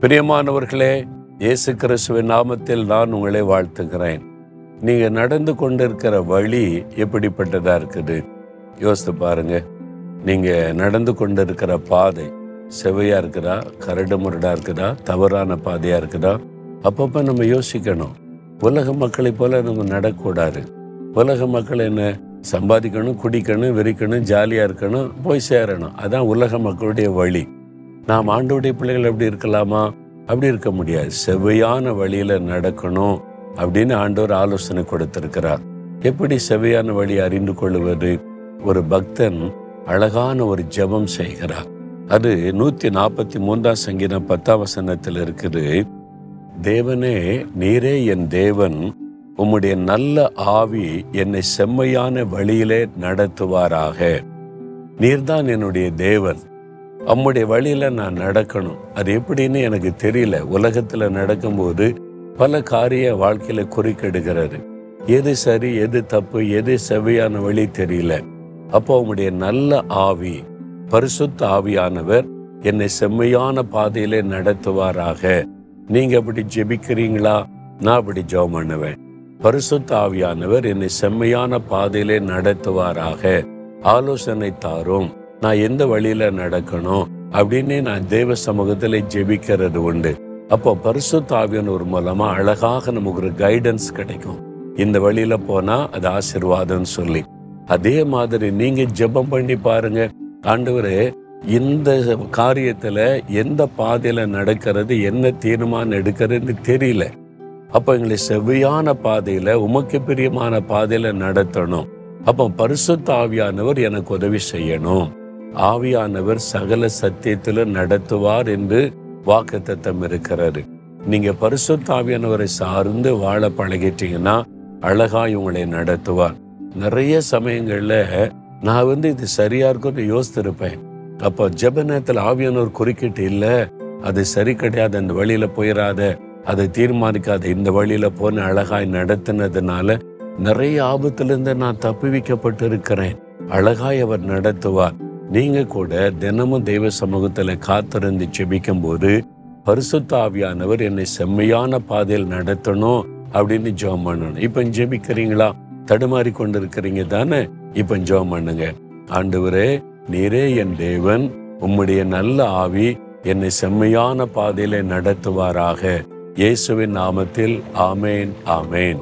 பிரியமானவர்களே இயேசு கிறிஸ்துவின் நாமத்தில் நான் உங்களை வாழ்த்துகிறேன். நீங்க நடந்து கொண்டிருக்கிற வழி எப்படிப்பட்டதா இருக்குது? யோசித்து பாருங்க. நீங்க நடந்து கொண்டிருக்கிற பாதை செவையா இருக்குதா? கரடு முரடா இருக்குதா? தவறான பாதையா இருக்குதா? அப்பப்ப நம்ம யோசிக்கணும். உலக மக்களை போல நம்ம நடக்கூடாது உலக மக்கள் என்ன? சம்பாதிக்கணும் குடிக்கணும் வெறிக்கணும் ஜாலியா இருக்கணும் போய் சேரணும். அதான் உலக மக்களுடைய வழி. நாம் ஆண்டோடைய பிள்ளைகள் எப்படி இருக்கலாமா? அப்படி இருக்க முடியாது. செவ்வையான வழியில நடக்கணும் அப்படின்னு ஆண்டவர் ஆலோசனை கொடுத்திருக்கிறார். எப்படி செவையான வழி அறிந்து கொள்வது? ஒரு பக்தன் அழகான ஒரு ஜெபம் செய்கிறார். அது நூத்தி நாற்பத்தி மூன்றாம் சங்கீதம் பத்தாம் வசனத்தில் இருக்குது. தேவனே நீரே என் தேவன் உம்முடைய நல்ல ஆவி என்னை செம்மையான வழியிலே நடத்துவாராக. நீர்தான் என்னுடைய தேவன். அம்முடைய வழியில நான் நடக்கணும். அது எப்படின்னு எனக்கு தெரியல. உலகத்துல நடக்கும்போது பல காரிய வாழ்க்கையில குறுக்கிடுகிறது எது சரி எது தப்பு எது செவ்வையான வழி தெரியல. அப்போ உம்முடைய நல்ல ஆவி பரிசுத்த ஆவியானவர் என்னை செம்மையான பாதையிலே நடத்துவாராக. நீங்க அப்படி ஜெபிக்கிறீங்களா? நான் அப்படி ஜெபம் பண்ணுவேன். பரிசுத்த ஆவியானவர் என்னை செம்மையான பாதையிலே நடத்துவாராக. ஆலோசனை தாரும். நான் எந்த வழியில நடக்கணும் அப்படின்னு நான் தேவ சமூகத்தில் ஜெபிக்கிறது உண்டு. அப்போ பரிசுத்த ஆவியானவர் மூலமா அழகாக நமக்கு ஒரு கைடன்ஸ் கிடைக்கும். இந்த வழியில போனா அது ஆசிர்வாதம் சொல்லி. அதே மாதிரி நீங்க ஜெபம் பண்ணி பாருங்க. ஆண்டவரே இந்த காரியத்துல எந்த பாதையில நடக்கிறது என்ன தீர்மானம் எடுக்கிறதுன்னு தெரியல. அப்ப எங்களை செவ்வையான பாதையில உமக்கு பிரியமான பாதையில நடத்தணும். அப்போ பரிசுத்த ஆவியானவர் எனக்கு உதவி செய்யணும். ஆவியானவர் சகல சத்தியத்துல நடத்துவார் என்று வாக்குத்தத்தம் இருக்கிறாரு. நீங்க பரிசுத்த ஆவியானவரை சார்ந்து வாழ பழகிட்டீங்கன்னா அழகா உங்களை நடத்துவார். நிறைய சமயங்கள்ல நான் வந்து இது சரியா இருக்கும்னு யோசித்திருப்பேன். அப்போ ஜப நேரத்தில் ஆவியானவர் குறுக்கிட்டு இல்ல அது சரி கிடையாது அந்த வழியில போயிடாத அதை தீர்மானிக்காத இந்த வழியில போன அழகாய் நடத்தினதுனால நிறைய ஆபத்திலிருந்து நான் தப்புவிக்கப்பட்டு இருக்கிறேன் அழகாய் அவர் நடத்துவார். நீங்க கூட தினமும் தெய்வ சமூகத்துல காத்திருந்து செபிக்கும் போது பரிசுத்த ஆவியானவர் என்னை செம்மையான பாதையில் நடத்தணும் அப்படின்னு ஜெபம் பண்ணணும். இப்ப ஜெபிக்கிறீங்களா? தடுமாறி கொண்டிருக்கிறீங்க தானே? இப்ப ஜெபம் பண்ணுங்க. ஆண்டவரே நீரே என் தேவன் உம்முடைய நல்ல ஆவி என்னை செம்மையான பாதையில நடத்துவாராக. இயேசுவின் நாமத்தில் ஆமேன் ஆமேன்.